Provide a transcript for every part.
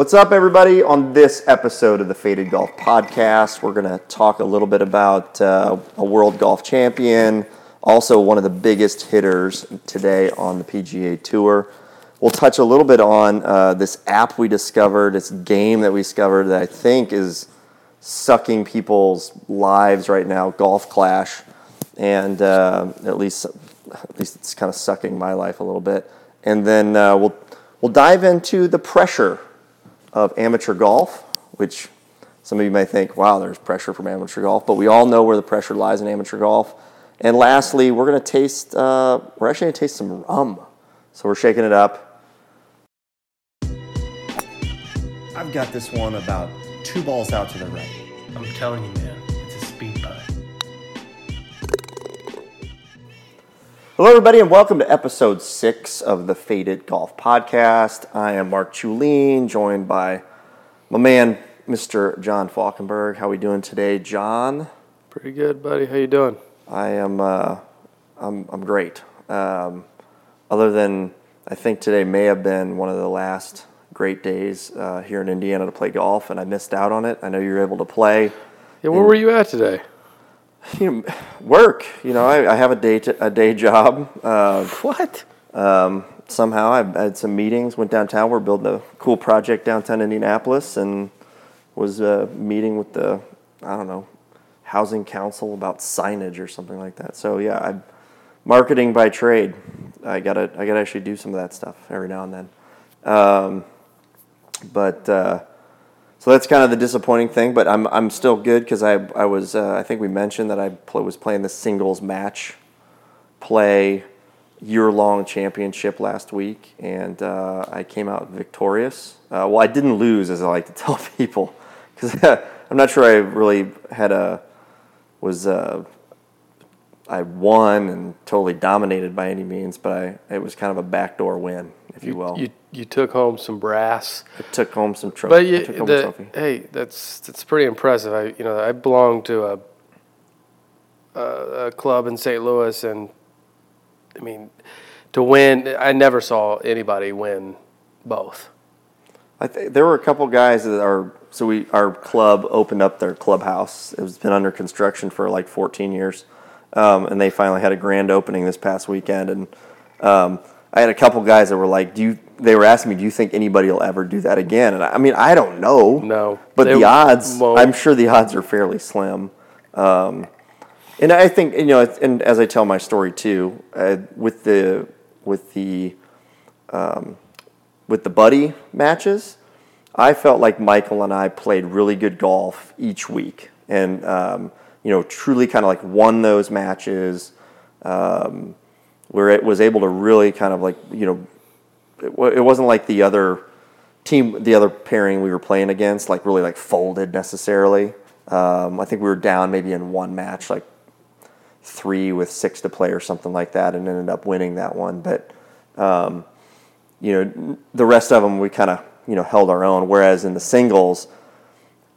What's up, everybody? On this episode of the Faded Golf Podcast, we're going to talk a little bit about uh, a world golf champion, also one of the biggest hitters today on the PGA Tour. We'll touch a little bit on uh, this app we discovered, this game that we discovered that I think is sucking people's lives right now, Golf Clash, and uh, at least at least it's kind of sucking my life a little bit. And then uh, we'll we'll dive into the pressure of amateur golf, which some of you may think, wow, there's pressure from amateur golf, but we all know where the pressure lies in amateur golf. And lastly, we're going to taste, uh, we're actually going to taste some rum. So we're shaking it up. I've got this one about two balls out to the right. I'm telling you, man, Hello, everybody, and welcome to episode six of the Faded Golf Podcast. I am Mark Chulin, joined by my man, Mr. John Falkenberg. How we doing today, John? Pretty good, buddy. How you doing? I am, uh, I'm, I'm great. Um, other than I think today may have been one of the last great days uh, here in Indiana to play golf, and I missed out on it. I know you were able to play. Yeah, where were you at today? You know, work. You know, I, I have a day t- a day job. Uh, What? um, somehow I had some meetings. Went downtown. We're building a cool project downtown Indianapolis, and was uh, meeting with the I don't know housing council about signage or something like that. So yeah, I'm marketing by trade. I gotta I gotta actually do some of that stuff every now and then. Um, but uh, so that's kind of the disappointing thing. But I'm I'm still good because I I was uh, I think we mentioned that I was playing the singles match play year long championship last week, and uh, I came out victorious. Uh, well, I didn't lose, as I like to tell people, because I'm not sure I really had a was uh, I won and totally dominated by any means, but I it was kind of a backdoor win, if you, will. You you took home some brass, I took home some tro- but you, took home a the, trophy. hey, that's that's pretty impressive. I you know I belong to a a, a club in St. Louis, and I mean to win, I never saw anybody win both. I th- there were a couple guys that are so we our club opened up their clubhouse. It was been under construction for like 14 years, um, and they finally had a grand opening this past weekend. And um, I had a couple guys that were like, "Do you?" They were asking me, "Do you think anybody will ever do that again?" And I, I mean, I don't know. No, but the odds, won't. I'm sure the odds are fairly slim. Um, and I think you know, and as I tell my story too, uh, with the with the um, with the buddy matches, I felt like Michael and I played really good golf each week, and um, you know, truly kind of like won those matches, um, where it was able to really kind of like you know, it, it wasn't like the other team, the other pairing we were playing against, like really like folded necessarily. Um, I think we were down maybe in one match, like three with six to play or something like that, and ended up winning that one. But um, you know, the rest of them we kind of you know held our own. Whereas in the singles,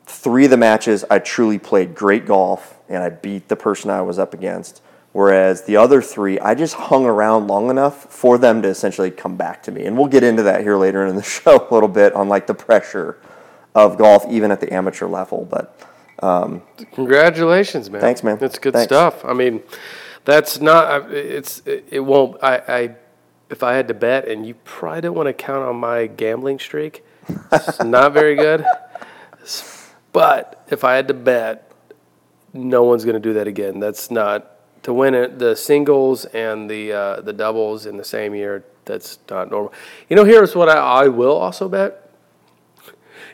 three of the matches I truly played great golf and I beat the person I was up against. Whereas the other three, I just hung around long enough for them to essentially come back to me. And we'll get into that here later in the show a little bit on like the pressure of golf, even at the amateur level. But um, Congratulations, man. Thanks, man. That's good Thanks. stuff. I mean, that's not. It's it, it won't. I, I if I had to bet, and you probably don't want to count on my gambling streak. It's not very good. But if I had to bet, no one's going to do that again. That's not to win it. The singles and the uh, the doubles in the same year. That's not normal. You know, here's what I, I will also bet.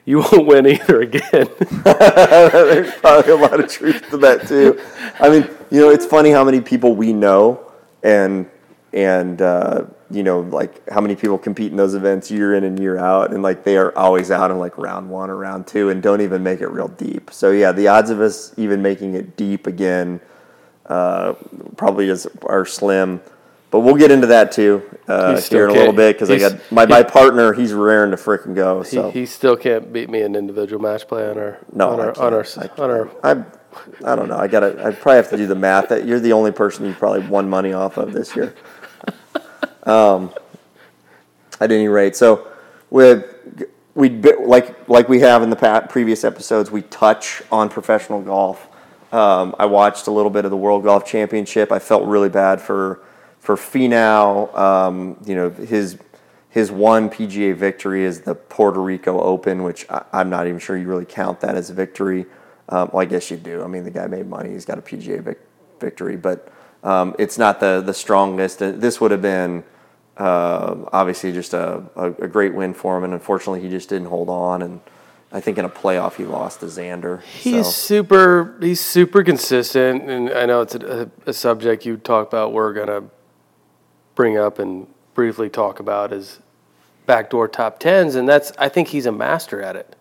You won't win either again. there's probably a lot of truth to that too. I mean, you know, it's funny how many people we know and and uh, you know, like how many people compete in those events year in and year out, and like they are always out in like round one or round two, and don't even make it real deep. So yeah, the odds of us even making it deep again uh, probably is are slim. But we'll get into that too uh, here in a little bit because I got my, my partner. He's raring to freaking go. So He, he still can't beat me in individual match play on our No, on I our on our, on our I, I don't know. I gotta. I probably have to do the math. That you're the only person you probably won money off of this year. Um, at any rate, so with we like like we have in the past, previous episodes, we touch on professional golf. Um, I watched a little bit of the World Golf Championship. I felt really bad for for Finau. Um, you know his his one PGA victory is the Puerto Rico Open, which I, am not even sure you really count that as a victory. Um, well, I guess you do. I mean, the guy made money. He's got a PGA vic- victory, but um, it's not the the strongest. This would have been uh, obviously just a, a, a, great win for him, and unfortunately, he just didn't hold on. And I think in a playoff, he lost to Xander. He's so. super. He's super consistent, and I know it's a, a subject you talk about. We're gonna bring up and briefly talk about is backdoor top tens, and that's I think he's a master at it.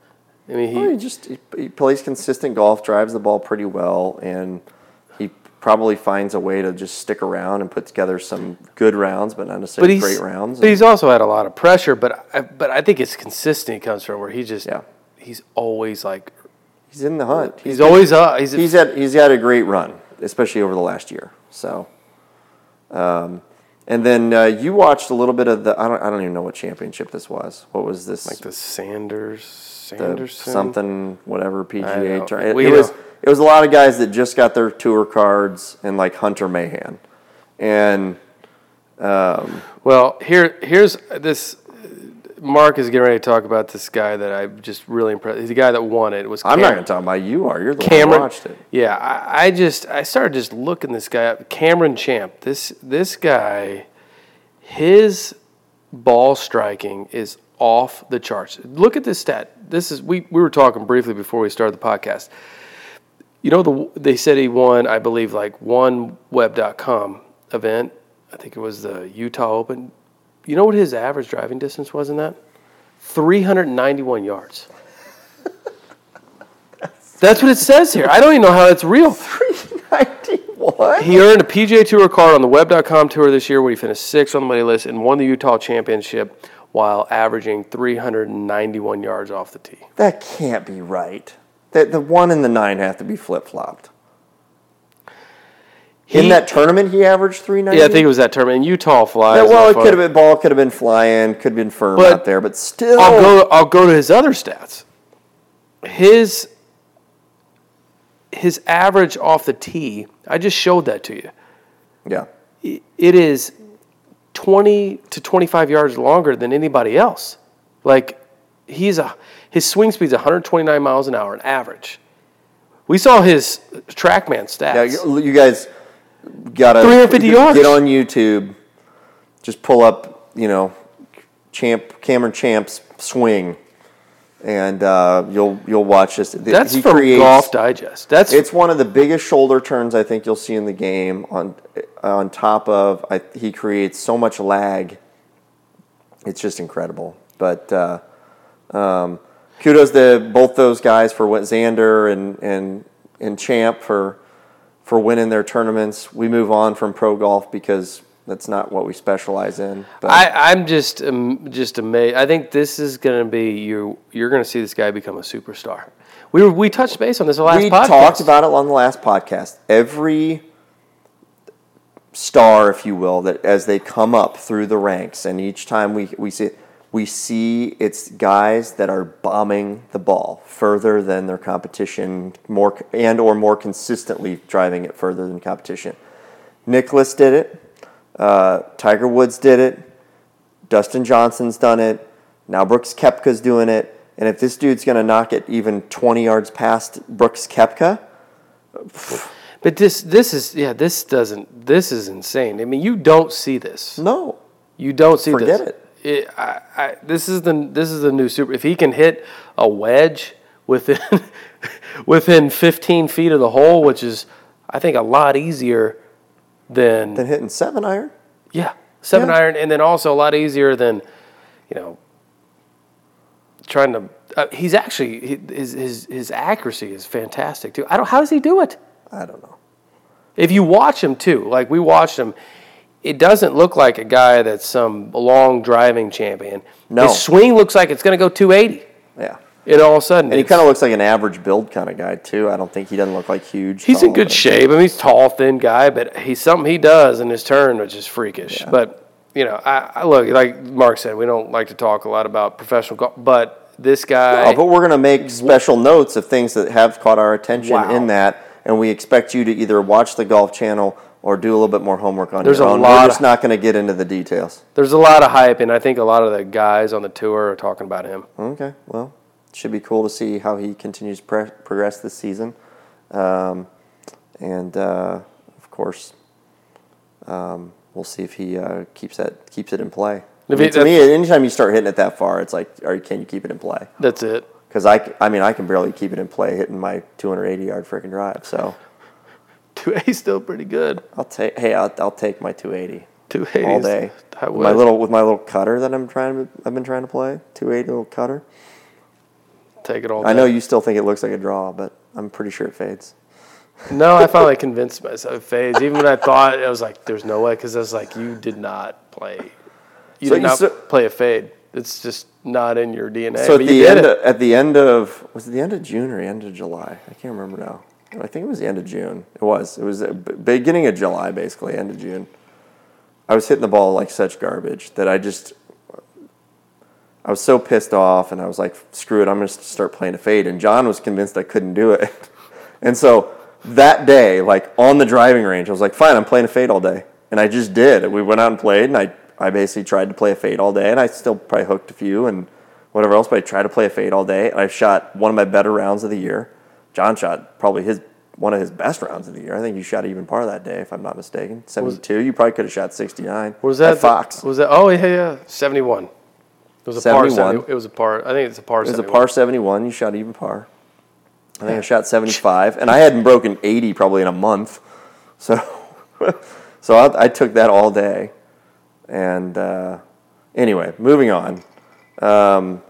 I mean, he, well, he just he, he plays consistent golf, drives the ball pretty well, and probably finds a way to just stick around and put together some good rounds, but not necessarily great rounds. But he's also had a lot of pressure. But I, but I think it's consistent. Comes from where he just yeah. he's always like he's in the hunt. He's, he's always uh, he's he's had he's had a great run, especially over the last year. So, um, and then uh, you watched a little bit of the I don't I don't even know what championship this was. What was this? Like the Sanders Sanderson something whatever PGA. It, it was it was a lot of guys that just got their tour cards and like Hunter Mahan, and um, well, here here's this. Mark is getting ready to talk about this guy that I just really impressed. He's the guy that won it. it was I'm not going to talk about you. Are you're the Cameron, watched it? Yeah, I, I just I started just looking this guy up. Cameron Champ. This this guy, his ball striking is off the charts. Look at this stat. This is we we were talking briefly before we started the podcast. You know, the they said he won, I believe, like one web.com event. I think it was the Utah Open. You know what his average driving distance was in that? 391 yards. that's, what it says here. I don't even know how that's real. 391? He earned a PGA Tour card on the web.com tour this year where he finished sixth on the money list and won the Utah Championship while averaging 391 yards off the tee. That can't be right. The, the one and the nine have to be flip flopped. In that tournament, he averaged three ninety. Yeah, I think it was that tournament. Utah flies. Yeah, well, it could have been ball, could have been flying, could have been firm but out there, but still. I'll go. I'll go to his other stats. His his average off the tee. I just showed that to you. Yeah. It is twenty to twenty five yards longer than anybody else. Like he's a his swing speed is 129 miles an hour on average. We saw his TrackMan stats. Yeah, you guys gotta 350 yards. Get on YouTube. Just pull up, you know, Champ Cameron Champ's swing, and uh, you'll you'll watch this. That's he from creates, Golf Digest. That's it's one of the biggest shoulder turns I think you'll see in the game. On on top of I, he creates so much lag. It's just incredible. But uh, um, kudos to both those guys for what Xander and and and Champ for for winning their tournaments. We move on from pro golf because that's not what we specialize in. But I, I'm just um, just amazed. I think this is going to be you. You're going to see this guy become a superstar. We were, we touched base on this last. We podcast. talked about it on the last podcast. Every star, if you will, that as they come up through the ranks, and each time we we see we see it's guys that are bombing the ball further than their competition more and or more consistently driving it further than competition. Nicklaus did it. Uh, tiger woods did it. Dustin johnson's done it. Now brooks koepka's doing it. And if this dude's going to knock it even 20 yards past brooks koepka but this this is yeah this doesn't this is insane. I mean you don't see this. No. You don't see forget this. it it, I, I, this is the this is the new super. If he can hit a wedge within within 15 feet of the hole, which is I think a lot easier than than hitting seven iron. Yeah, seven yeah. iron, and then also a lot easier than you know trying to. Uh, he's actually his his his accuracy is fantastic too. I don't. How does he do it? I don't know. If you watch him too, like we watched him, it doesn't look like a guy that's some long driving champion. No. His swing looks like it's going to go 280. Yeah. And all of a sudden, and he kind of looks like an average build kind of guy too. I don't think he doesn't look like huge. He's in good shape. I mean, he's tall, thin guy, but he's something he does in his turn, which is freakish. Yeah. But you know, I, I, look like Mark said, we don't like to talk a lot about professional golf, but this guy. But we're going to make special notes of things that have caught our attention Wow. in that, and we expect you to either watch the Golf Channel or do a little bit more homework on There's your a own. lot We're just of- not going to get into the details. There's a lot of hype, and I think a lot of the guys on the tour are talking about him. Okay, well, should be cool to see how he continues to pre- progress this season, um, and uh, of course, um, we'll see if he uh, keeps that keeps it in play. I mean, to me, anytime you start hitting it that far, it's like, are can you keep it in play? That's it. Because I, I mean, I can barely keep it in play hitting my 280 yard freaking drive. So Two A still pretty good. I'll take, hey, I'll, I'll take my 280 Two eighty all day. My little with my little cutter that I'm trying to, I've been trying to play 280 little cutter. take it all. I know you still think it looks like a draw, but I'm pretty sure it fades. No, I finally convinced myself it fades. Even when I thought I was like, "There's no way," because I was like, "You did not play. You So did you not so- play a fade. It's just not in your DNA." So at but the you did end, of, at the end of was it the end of June or end of July? I can't remember now. I think it was the end of June. It was. It was uh, the beginning of July, basically end of June. I was hitting the ball like such garbage that I just I was so pissed off, and I was like, "Screw it! I'm going to start playing a fade." And John was convinced I couldn't do it, and so that day, like on the driving range, I was like, "Fine, I'm playing a fade all day," and I just did. We went out and played, and I I basically tried to play a fade all day, and I still probably hooked a few and whatever else, but I tried to play a fade all day. and I shot one of my better rounds of the year. John shot probably his one of his best rounds of the year. I think you shot even par that day, if I'm not mistaken. 72. You probably could have shot 69. was that at Fox? Was that? Oh yeah, yeah. Seventy-one. It was a par. 71. 70, it was a par. I think it's a par. It was a par 71. You shot even par. I think I shot 75, and I hadn't broken 80 probably in a month. So, so I, I took that all day. And uh, anyway, moving on. Um,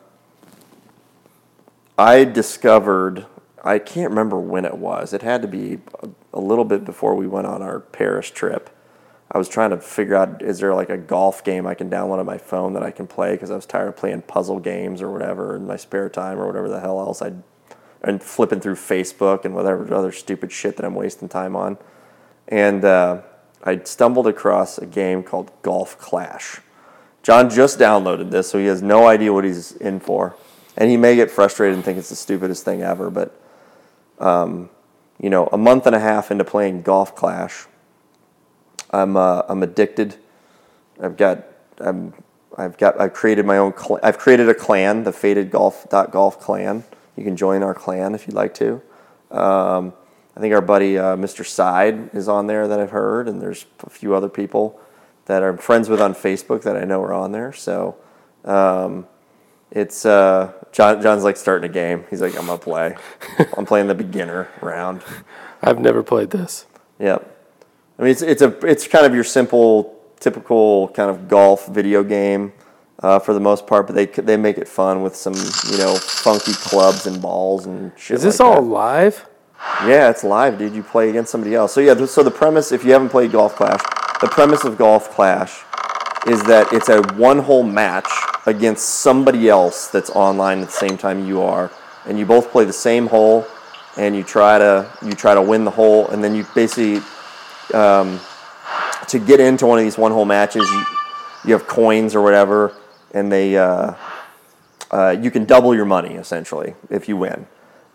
I discovered, I can't remember when it was. It had to be a, little bit before we went on our Paris trip. I was trying to figure out is there like a golf game I can download on my phone that I can play because I was tired of playing puzzle games or whatever in my spare time or whatever the hell else I'd and flipping through Facebook and whatever other stupid shit that I'm wasting time on. And uh, I stumbled across a game called Golf Clash. John just downloaded this, so he has no idea what he's in for, and he may get frustrated and think it's the stupidest thing ever. But um, you know, a month and a half into playing Golf Clash, I'm uh, I'm addicted. I've got I'm I've got I've created my own cl- I've created a clan, the Faded Golf Golf clan. You can join our clan if you'd like to. Um, I think our buddy uh, Mr. Side is on there that I've heard, and there's a few other people that I'm friends with on Facebook that I know are on there. So um, it's uh, John. John's like starting a game. He's like, I'm gonna play. I'm playing the beginner round. I've never played this. Yep. I mean, it's it's a it's kind of your simple, typical kind of golf video game uh, for the most part, but they they make it fun with some you know funky clubs and balls and shit. Is this like all that. live? Yeah, it's live, dude. You play against somebody else. So yeah, so the premise, if you haven't played Golf Clash, the premise of Golf Clash is that it's a one-hole match against somebody else that's online at the same time you are, and you both play the same hole, and you try to you try to win the hole, and then you basically um, to get into one of these one-hole matches, you you have coins or whatever, and they uh, uh, you can double your money essentially if you win.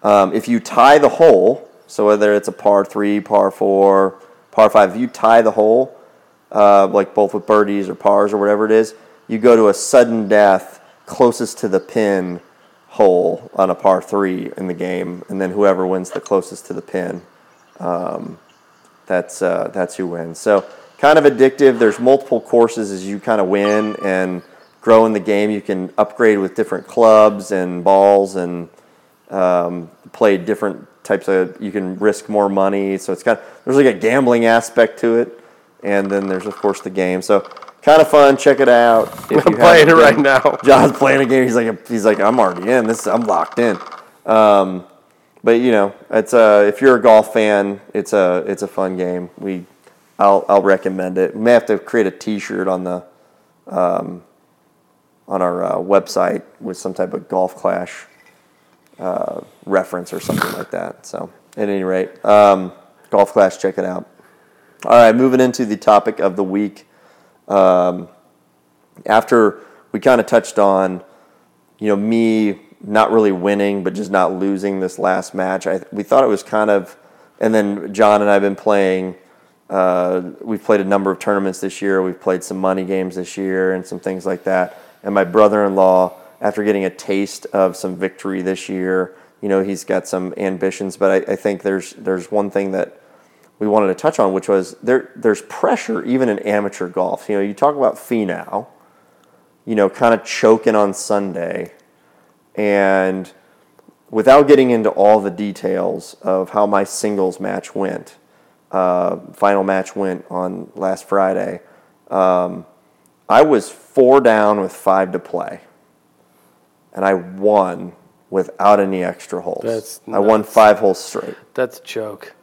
Um, if you tie the hole, so whether it's a par three, par four, par five, if you tie the hole, uh, like both with birdies or pars or whatever it is, you go to a sudden death closest to the pin hole on a par three in the game, and then whoever wins the closest to the pin, um, that's uh, that's who wins. So kind of addictive. There's multiple courses as you kind of win and grow in the game. You can upgrade with different clubs and balls and um, play different types of. You can risk more money, so it's kind of there's like a gambling aspect to it, and then there's of course the game. So kind of fun. Check it out. if I'm playing it right now. John's playing a game. He's like he's like I'm already in. This I'm locked in. Um, but you know, it's uh if you're a golf fan, it's a it's a fun game. We I'll I'll recommend it. We may have to create a T-shirt on the um, on our uh, website with some type of golf clash uh, reference or something like that. So at any rate, um, golf clash, check it out. All right, moving into the topic of the week. Um, after we kind of touched on, you know, me not really winning, but just not losing this last match. I, we thought it was kind of, and then John and I have been playing. Uh, we've played a number of tournaments this year. We've played some money games this year and some things like that. And my brother-in-law, after getting a taste of some victory this year, you know, he's got some ambitions. But I, I think there's there's one thing that we wanted to touch on, which was there there's pressure even in amateur golf. You know, you talk about Finau, you know, kind of choking on Sunday, and without getting into all the details of how my singles match went, uh, final match went on last Friday, um, I was four down with five to play, and I won without any extra holes. That's I won five holes straight. That's a joke.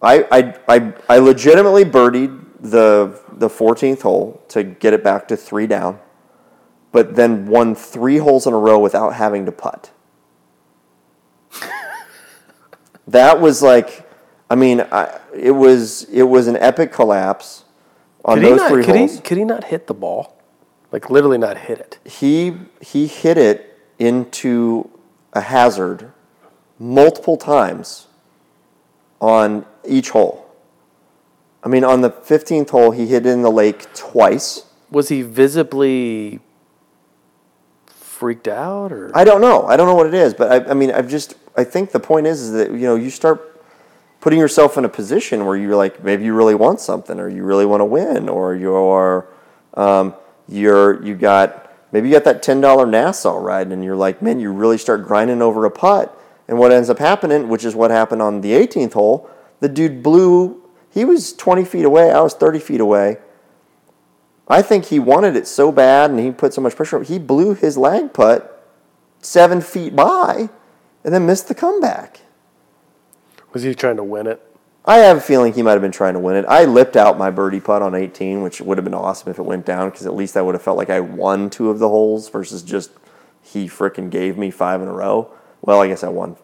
I, I, I, I legitimately birdied the the 14th hole to get it back to three down, but then won three holes in a row without having to putt. that was like, I mean, I, it was it was an epic collapse on Could those not, three could, holes. he, could he not hit the ball? Like literally not hit it. he he hit it into a hazard multiple times on each hole. I mean, on the 15th hole, he hit it in the lake twice. Was he visibly freaked out or I don't know. I don't know what it is, but I, I mean, I've just, I think the point is, is that, you know, you start putting yourself in a position where you're like, maybe you really want something or you really want to win or you're, um, you're, you got, maybe you got that $10 Nassau ride and you're like, man, you really start grinding over a putt. And what ends up happening, which is what happened on the 18th hole, the dude blew, he was 20 feet away, I was 30 feet away. I think he wanted it so bad and he put so much pressure on He blew his lag putt seven feet by and then missed the comeback. was he trying to win it? I have a feeling he might have been trying to win it. I lipped out my birdie putt on 18, which would have been awesome if it went down because at least I would have felt like I won two of the holes versus just he frickin' gave me five in a row. Well, I guess I won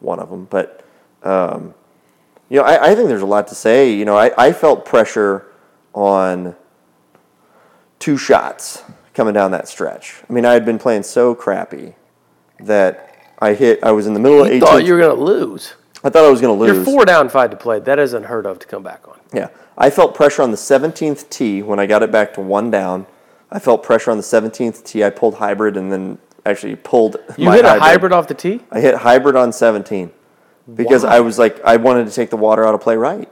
one of them, but um, you know, I, I think there's a lot to say. You know, I, I felt pressure on two shots coming down that stretch. I mean, I had been playing so crappy that I hit. I was in the middle of You 18. thought you were going to lose. I thought I was going to lose. You're four down, five to play. That is unheard of to come back on. Yeah. I felt pressure on the 17th tee when I got it back to one down. I felt pressure on the 17th tee. I pulled hybrid and then actually pulled You my hit a hybrid off the tee. I hit hybrid on 17 because I was like, I wanted to take the water out of play right.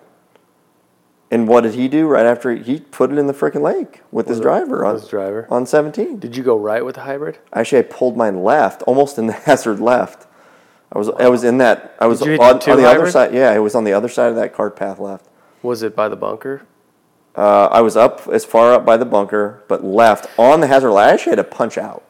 And what did he do right after he put it in the freaking lake with his driver on his driver? on 17? Did you go right with the hybrid? Actually, I pulled mine left, almost in the hazard left. I was I was in that I was Did you hit on, the on the other side. Yeah, it was on the other side of that cart path left. Was it by the bunker? Uh, I was up as far up by the bunker, but left on the hazard. I actually had to punch out,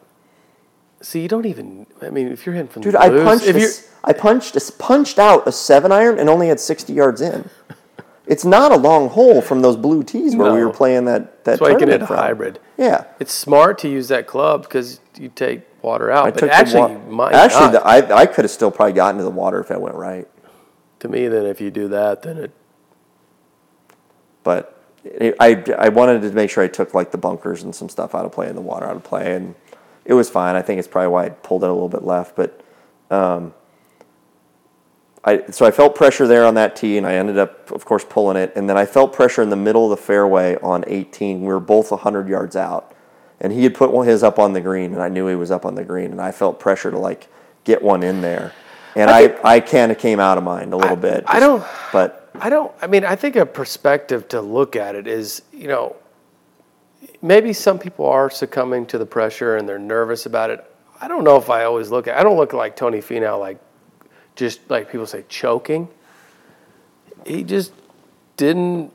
See, you don't even. I mean, if you're hitting from dude. the I punched. If a you're, s- I punched. a- punched out a seven iron and only had sixty yards in. It's not a long hole from those blue tees where we were playing that. That that's why you can hit tournament a from. hybrid. Yeah, It's smart to use that club because you take water out. I but actually, wa- might actually, the, I I could have still probably gotten to the water if I went right. to me, then if you do that, then it. but it, I, I wanted to make sure I took like the bunkers and some stuff out of play and the water out of play, and it was fine. I think it's probably why I pulled it a little bit left, but um, I so I felt pressure there on that tee, and I ended up, of course, pulling it, and then I felt pressure in the middle of the fairway on 18. We were both 100 yards out, and he had put one his up on the green, and I knew he was up on the green, and I felt pressure to like get one in there, and I I think- I, kind of came out of mind a little bit. I don't. but. I don't. I mean, I think a perspective to look at it is, you know, maybe some people are succumbing to the pressure and they're nervous about it. I don't know if I always look at. I don't look like Tony Finau, like just like people say choking. He just didn't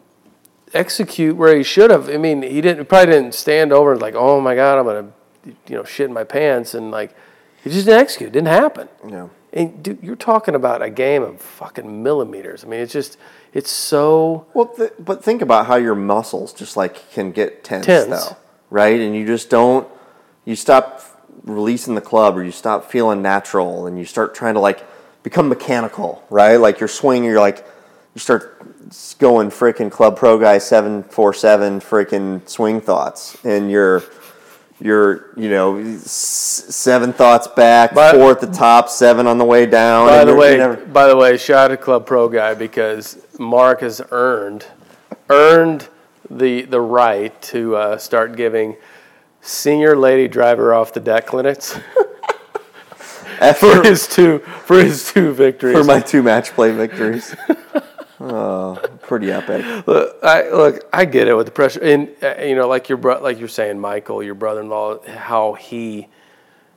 execute where he should have. I mean, he didn't probably didn't stand over and like, oh my god, I'm gonna, you know, shit in my pants and like, he just didn't execute. It didn't happen. Yeah. And dude, you're talking about a game of fucking millimeters. I mean, it's just, it's so. Well, th- but think about how your muscles just like can get tense, Tense. though, right? And you just don't. You stop releasing the club, or you stop feeling natural, and you start trying to like become mechanical, right? Like you're swinging, you're like you start going freaking club pro guy seven four seven freaking swing thoughts, and you're you're you know seven thoughts back, By- four at the top, seven on the way down. By the way, never- by the way, shout out Club Pro guy because Mark has earned earned the the right to uh, start giving senior lady driver off the deck clinics for his two for his two victories. for my two match play victories. oh, pretty epic. Look, I look, I get it with the pressure, and uh, you know, like your bro, like you're saying, Michael, your brother-in-law, how he,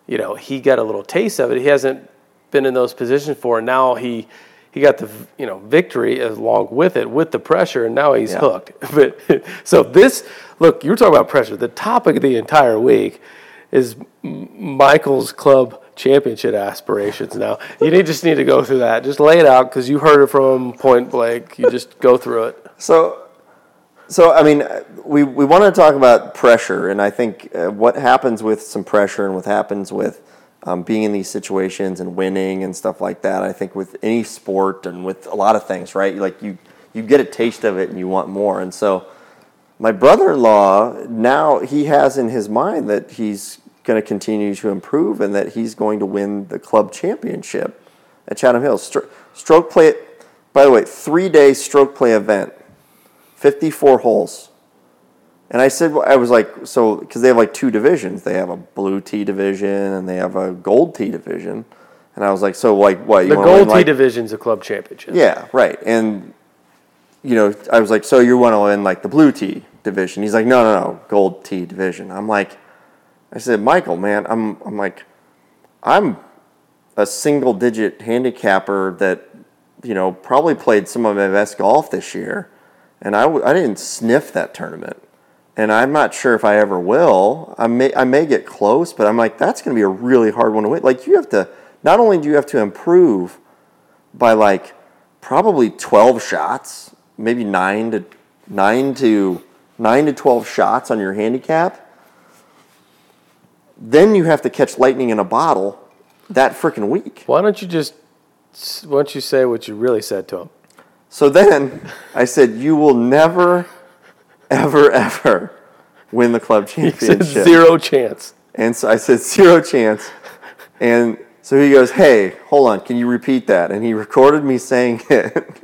you know, he got a little taste of it. He hasn't been in those positions for, and now he, he got the you know victory along with it with the pressure, and now he's Yeah. hooked. But so this, look, you were talking about pressure. The topic of the entire week is M- Michael's club championship aspirations. Now you need, just need to go through that. Just lay it out because you heard it from point blank. You just go through it. So, so I mean, we we want to talk about pressure, and I think uh, what happens with some pressure and what happens with um, being in these situations and winning and stuff like that. I think with any sport and with a lot of things, right? Like you you get a taste of it and you want more, and so my brother-in-law now he has in his mind that he's going to continue to improve and that he's going to win the club championship at Chatham Hills. Stro- stroke play, by the way, three-day stroke play event, 54 holes. And I said, I was like, so, because they have like two divisions. They have a blue tee division and they have a gold tee division. And I was like, so, like, what? You The gold win, T like, division's a club championship. yeah, right. And you know, I was like, so you want to win like the blue tee division? He's like, no, no, no, gold tee division. I'm like, I said, Michael, man, I'm, I'm like, I'm a single digit handicapper that, you know, probably played some of my best golf this year, and I, w- I didn't sniff that tournament. And I'm not sure if I ever will. I may I may get close, but I'm like that's going to be a really hard one to win. Like you have to not only do you have to improve by like probably 12 shots, maybe 9 to 9 to 9 to 12 shots on your handicap. Then you have to catch lightning in a bottle that freaking week. Why don't you just why don't you say what you really said to him? So then I said you will never ever ever win the club championship." He said zero chance. And so I said, zero chance. And so he goes, hey, hold on, can you repeat that? And he recorded me saying it.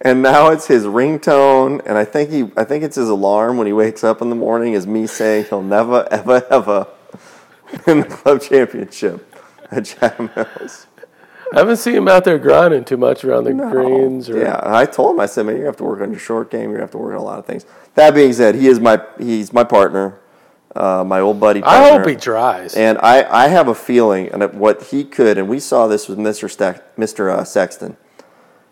and now it's his ringtone, and I think he, I think it's his alarm when he wakes up in the morning is me saying he'll never, ever, ever win the club championship at Chatham Hills. I haven't seen him out there grinding too much around the greens. Or, Yeah, I told him, I said, man, you have to work on your short game. You have to work on a lot of things. That being said, he is my, he's my partner, uh, my old buddy. I hope he tries. And I, I have a feeling, and what he could, and we saw this with Mr. Steck, Mr. Uh, Sexton.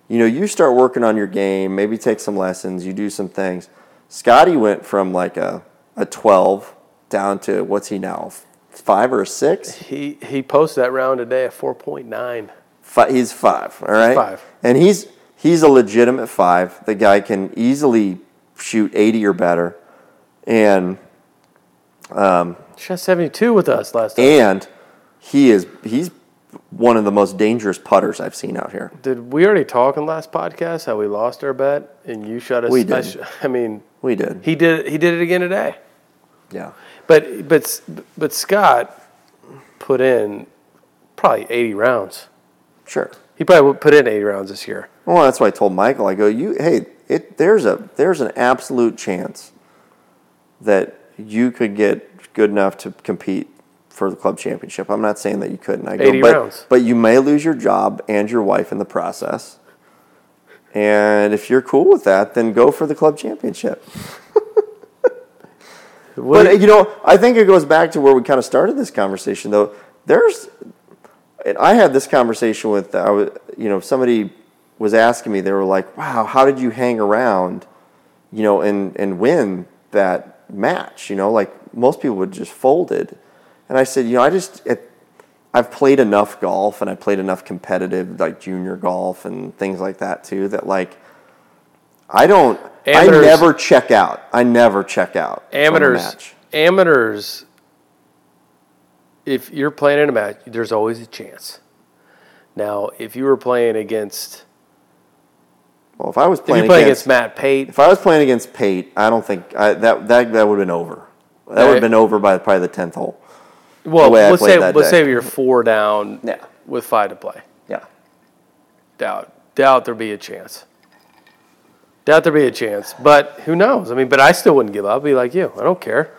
You know, you start working on your game, maybe take some lessons, you do some things. Scotty went from like a, a 12 down to what's he now? Five or six? he he posted that round today at four point nine. Fi he's five, all right? Five. And he's he's a legitimate five. The guy can easily shoot 80 or better. And um, Shot seventy two with us last time. and he is he's one of the most dangerous putters I've seen out here. Did we already talk in last podcast how we lost our bet and you shot us? We I, did. sh- I mean, We did. he did he did it again today. Yeah. But but but Scott put in probably eighty rounds. Sure. He probably would put in eighty rounds this year. Well, that's why I told Michael. I go, you, hey, it there's a there's an absolute chance that you could get good enough to compete for the club championship. I'm not saying that you couldn't. I go, 80 but, rounds. but you may lose your job and your wife in the process. And if you're cool with that, then go for the club championship. What But you know, I think it goes back to where we kind of started this conversation, though. There's, and I had this conversation with, I was, you know, somebody was asking me. They were like, "Wow, how did you hang around, you know, and and win that match? You know, like most people would just folded." And I said, "You know, I just, it, I've played enough golf, and I played enough competitive, like junior golf and things like that too. That like, I don't." Amateurs- I never check out. I never check out. amateurs match. amateurs if you're playing in a match there's always a chance now if you were playing against Well, if I was if playing against, against Matt Pate if I was playing against Pate, I don't think I, that that that would have been over. That would have been over by probably the tenth hole. Well, let's say let's day. say you're four down Yeah. with five to play. Yeah. Doubt doubt there'd be a chance. Doubt there'd be a chance, but who knows? I mean, but I still wouldn't give up. I'd be like you. I don't care.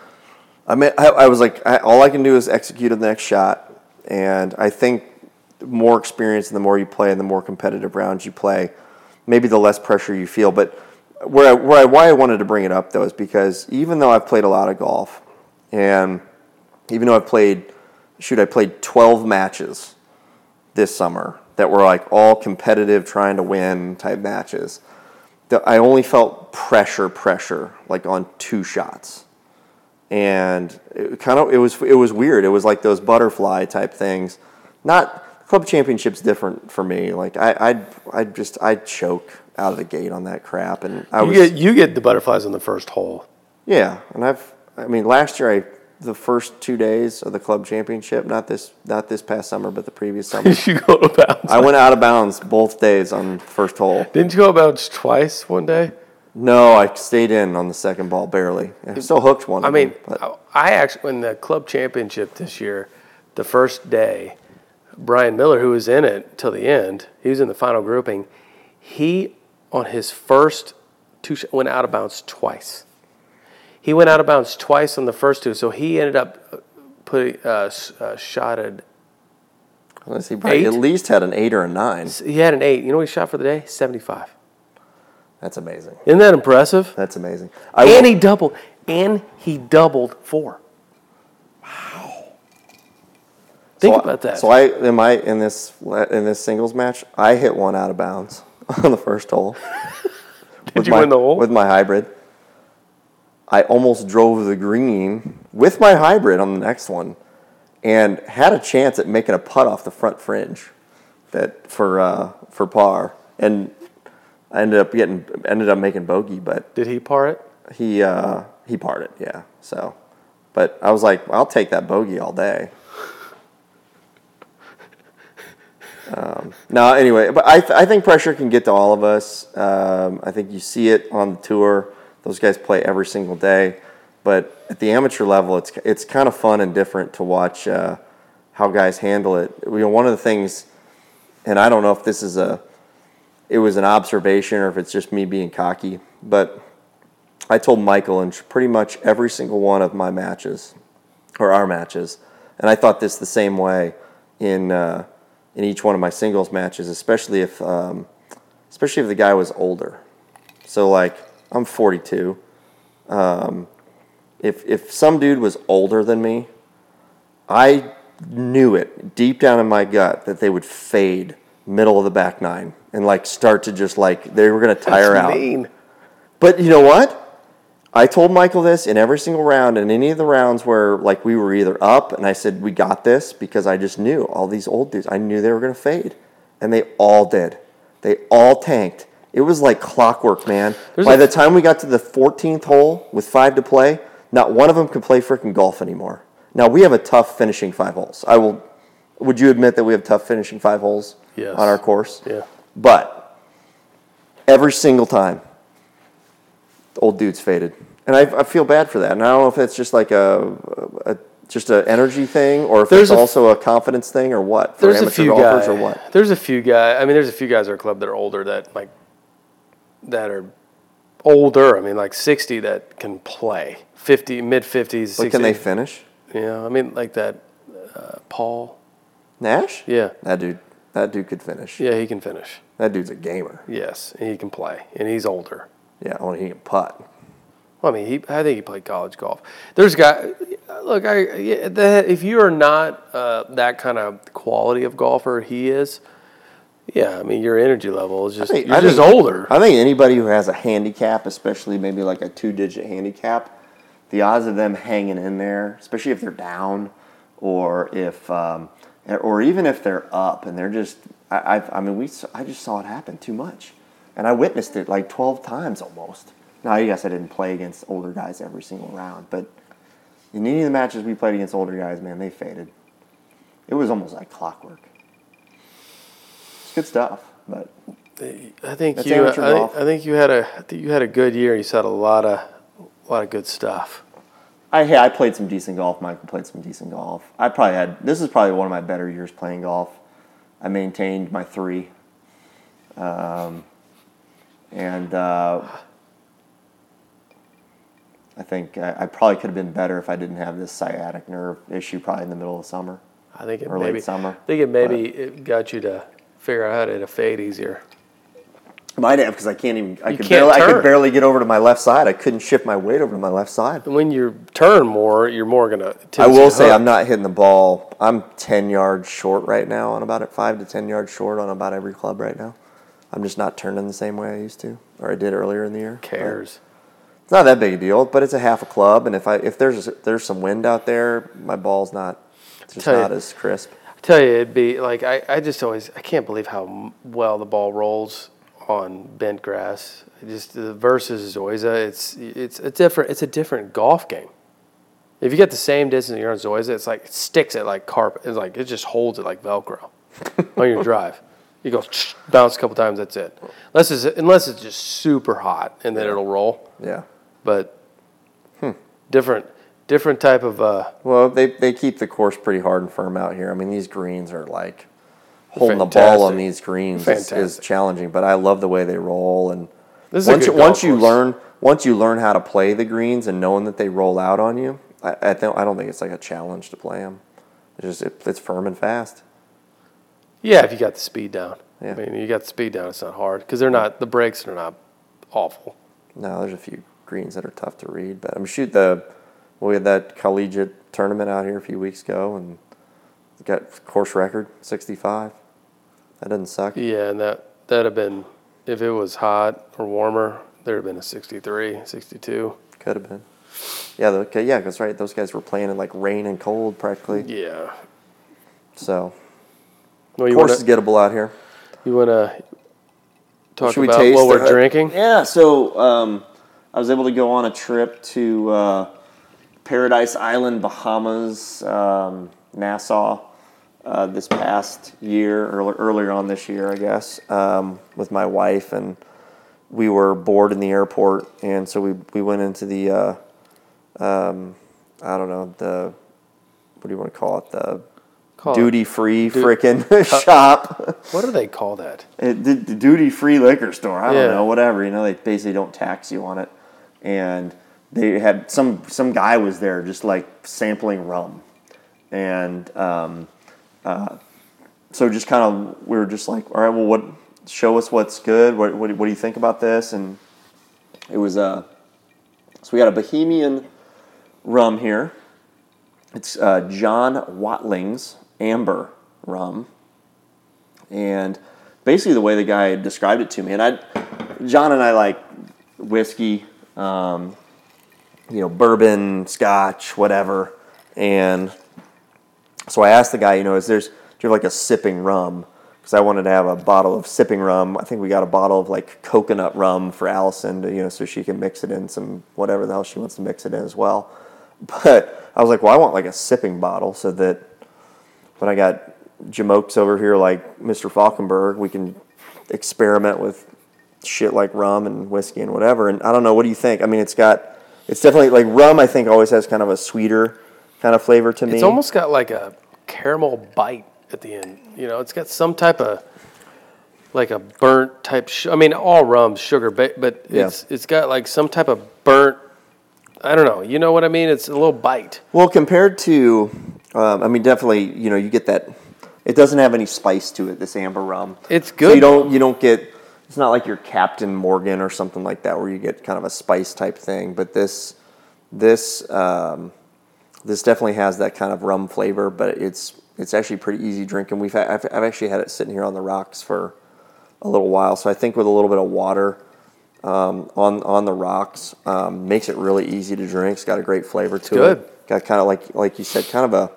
I mean, I, I was like, I, all I can do is execute the next shot, and I think more experience and the more you play and the more competitive rounds you play, maybe the less pressure you feel. But where I, where I, why I wanted to bring it up though is because even though I've played a lot of golf, and even though I've played, shoot, I played twelve matches this summer that were like all competitive, trying to win type matches. That I only felt pressure, pressure, like on two shots and it kind of it was it was weird. It was like those butterfly type things. Not club championships different for me. Like I I I just I choke out of the gate on that crap, and I You was get you get the butterflies on the first hole. yeah. And I've I mean last year I the first two days of the club championship, not this not this past summer, but the previous summer, you go to bounds. I went out of bounds both days on first hole. Didn't you go bounds twice one day? No, I stayed in on the second ball barely. I still hooked one. I of mean, them, I actually in the club championship this year, the first day, Brian Miller, who was in it till the end, he was in the final grouping. He on his first two went out of bounds twice. He went out of bounds twice on the first two, so he ended up uh, putting uh, s- uh, shotted. Unless he probably Eight? at least had an eight or a nine. He had an eight. You know what he shot for the day? Seventy-five. That's amazing. Isn't that impressive? That's amazing. I and will- he doubled. And he doubled four. Wow. Think so, about that. So I am I in this in this singles match. I hit one out of bounds on the first hole. Did you my, win the hole? with my hybrid? I almost drove the green with my hybrid on the next one, and had a chance at making a putt off the front fringe, that for uh, for par, and I ended up getting ended up making bogey, but Did he par it? he uh, he parted, yeah. So, but I was like, I'll take that bogey all day. Um, no, anyway, but I, th- I think pressure can get to all of us. Um, I think you see it on the tour. Those guys play every single day, but at the amateur level, it's it's kind of fun and different to watch uh, how guys handle it. You know, one of the things, and I don't know if this is a, it was an observation or if it's just me being cocky, but I told Michael in pretty much every single one of my matches, or our matches, and I thought this the same way in uh, in each one of my singles matches, especially if um, especially if the guy was older. So like I'm 42. Um, if if some dude was older than me, I knew it deep down in my gut that they would fade middle of the back nine and like start to just like they were gonna tire That's out. mean. But you know what? I told Michael this in every single round, and any of the rounds where like we were either up, and I said we got this because I just knew all these old dudes. I knew they were going to fade, and they all did. They all tanked. It was like clockwork, man. There's By a- the time we got to the 14th hole with five to play, not one of them could play freaking golf anymore. Now we have a tough finishing five holes. I will. Would you admit that we have tough finishing five holes Yes. on our course? Yeah. But every single time, the old dude's faded, and I, I feel bad for that. And I don't know if it's just like a, a just an energy thing, or if There's it's a- also a confidence thing, or what for There's a few golfers, guys. or what. There's a few guys. I mean, there's a few guys at our club that are older that like that are older. I mean, like 60 that can play. 50, mid 50s, 60. But can they finish? Yeah, I mean, like that uh, Paul. Nash? Yeah, That dude. That dude could finish. yeah, he can finish. That dude's a gamer. Yes, and he can play, and he's older. Yeah, only he can putt. Well, I mean, he, I think he played college golf. There's guy. Look, I if you are not uh, that kind of quality of golfer he is, yeah, I mean, your energy level is just think- you're I just think- older. I think anybody who has a handicap, especially maybe like a two-digit handicap, the odds of them hanging in there, especially if they're down, or if, um, or even if they're up and they're just, I, I, I mean, we, I just saw it happen too much, and I witnessed it like twelve times almost. Now, I guess I didn't play against older guys every single round, but in any of the matches we played against older guys, man, they faded. It was almost like clockwork. Good stuff, but I think you. I, think- I think you had a. I think you had a good year. You said a lot of, a lot of good stuff. I hey, I played some decent golf. Michael played some decent golf. I probably had this is probably one of my better years playing golf. I maintained my three, um, and uh, I think I, I probably could have been better if I didn't have this sciatic nerve issue. Probably in the middle of summer. I think it Or late maybe summer, I think it maybe it got you to figure out how to hit a fade easier. Might have because I can't even. I You could can't barely. I could barely get over to my left side. I couldn't shift my weight over to my left side. When you turn more, you're more gonna. I will say hook. I'm not hitting the ball. I'm ten yards short right now on about it five to ten yards short on about every club right now. I'm just not turning the same way I used to, or I did earlier in the year. cares. It's not that big a deal, but it's a half a club, and if I if there's there's some wind out there, my ball's not it's just Tell you- not as crisp. Tell you, it'd be like I, I just always I can't believe how well the ball rolls on bent grass. Just the versus Zoysia, it's it's a different it's a different golf game. If you get the same distance you're on Zoysia, it's like it sticks it like carpet. It's like it just holds it like Velcro on your drive. You go bounce a couple times, that's it. Unless it's unless it's just super hot and then it'll roll. Yeah. But hmm. different different type of uh, Well, they they keep the course pretty hard and firm out here. I mean, these greens are like holding the ball on these greens is, is challenging, but I love the way they roll and This is a once you, once you course. learn once you learn how to play the greens and knowing that they roll out on you, I, I don't I don't think it's like a challenge to play them. It's just it, it's firm and fast. Yeah, if you got the speed down. Yeah. I mean, you got the speed down, it's not hard because they're not the brakes are not awful. No, there's a few greens that are tough to read, but I'm shoot the we had that collegiate tournament out here a few weeks ago and got course record 65. That doesn't suck. Yeah, and that that'd have been if it was hot or warmer, there'd have been a 63, 62. Could have been. Yeah, the, okay, yeah, that's right. Those guys were playing in like rain and cold practically. Yeah. So, Well, you course want is to gettable out here. you want to talk Should we about taste what we're it? drinking? Yeah, so um, I was able to go on a trip to uh, Paradise Island, Bahamas, um, Nassau, uh, this past year, or earlier on this year, I guess, um, with my wife, and we were bored in the airport, and so we we went into the, uh, um, I don't know the, what do you want to call it the Call duty free Du- frickin' shop. What do they call that? It, the, the duty free liquor store. I don't Yeah. know, whatever. You know, they basically don't tax you on it. And they had some some guy was there just like sampling rum, and um, uh, so just kind of we were just like, all right, well, what? Show us what's good. What what, what do you think about this? And it was uh, so we got a Bahamian rum here. It's uh, John Watling's Amber rum and basically the way the guy described it to me and i john and i like whiskey um, you know bourbon scotch whatever and so i asked the guy you know is there's do you have like a sipping rum because i wanted to have a bottle of sipping rum i think we got a bottle of like coconut rum for allison to, you know so she can mix it in some whatever the hell she wants to mix it in as well but i was like well i want like a sipping bottle so that when I got Jamokes over here like Mr. Falkenberg, we can experiment with shit like rum and whiskey and whatever. And I don't know, what do you think? I mean, it's got, it's definitely like rum. I think always has kind of a sweeter kind of flavor to me. It's almost got like a caramel bite at the end. You know, it's got some type of like a burnt type. Sh- I mean, all rum's sugar, but but Yeah. it's it's got like some type of burnt. I don't know. You know what I mean? It's a little bite. well compared to, um, I mean, definitely, you know, you get that. It doesn't have any spice to it. This amber rum. It's So good. you don't you don't get. It's not like your Captain Morgan or something like that where you get kind of a spice type thing. But this this um, this definitely has that kind of rum flavor. But it's it's actually pretty easy drinking. We've had, I've, I've actually had it sitting here on the rocks for a little while. So I think with a little bit of water um, on on the rocks um, makes it really easy to drink. It's got a great flavor to good. it. Got kind of like like you said, kind of a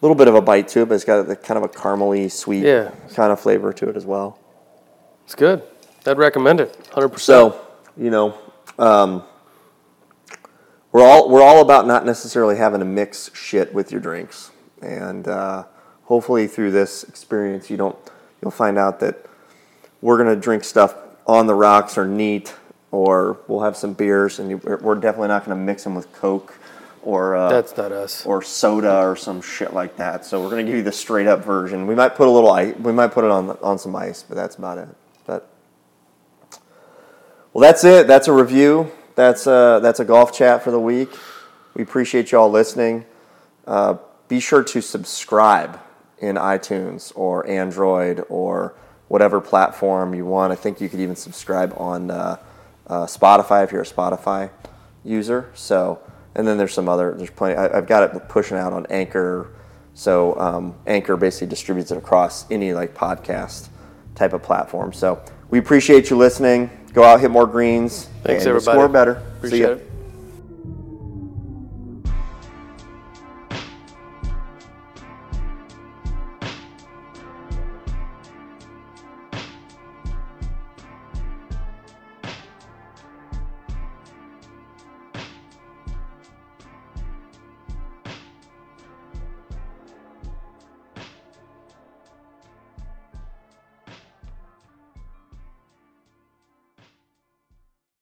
little bit of a bite to it, but it's got the kind of a caramely sweet Yeah. kind of flavor to it as well. It's good. I'd recommend it. Hundred percent. So you know, um, we're all we're all about not necessarily having to mix shit with your drinks, and uh, hopefully through this experience, you don't you'll find out that we're gonna drink stuff on the rocks or neat, or we'll have some beers, and you, we're we're definitely not gonna mix them with Coke or uh, That's not us. or soda or some shit like that. So we're gonna give you the straight up version. We might put a little ice. We might put it on on some ice, but that's about it. Well, that's it. That's a review. That's a, that's a golf chat for the week. We appreciate y'all listening. Uh, be sure to subscribe in iTunes or Android or whatever platform you want. I think you could even subscribe on uh, uh, Spotify if you're a Spotify user. So, and then there's some other. There's plenty. I, I've got it pushing out on Anchor. So um, Anchor basically distributes it across any like podcast type of platform. So we appreciate you listening. Go out, hit more greens, Thanks, and everybody. Score better. See Appreciate ya. it.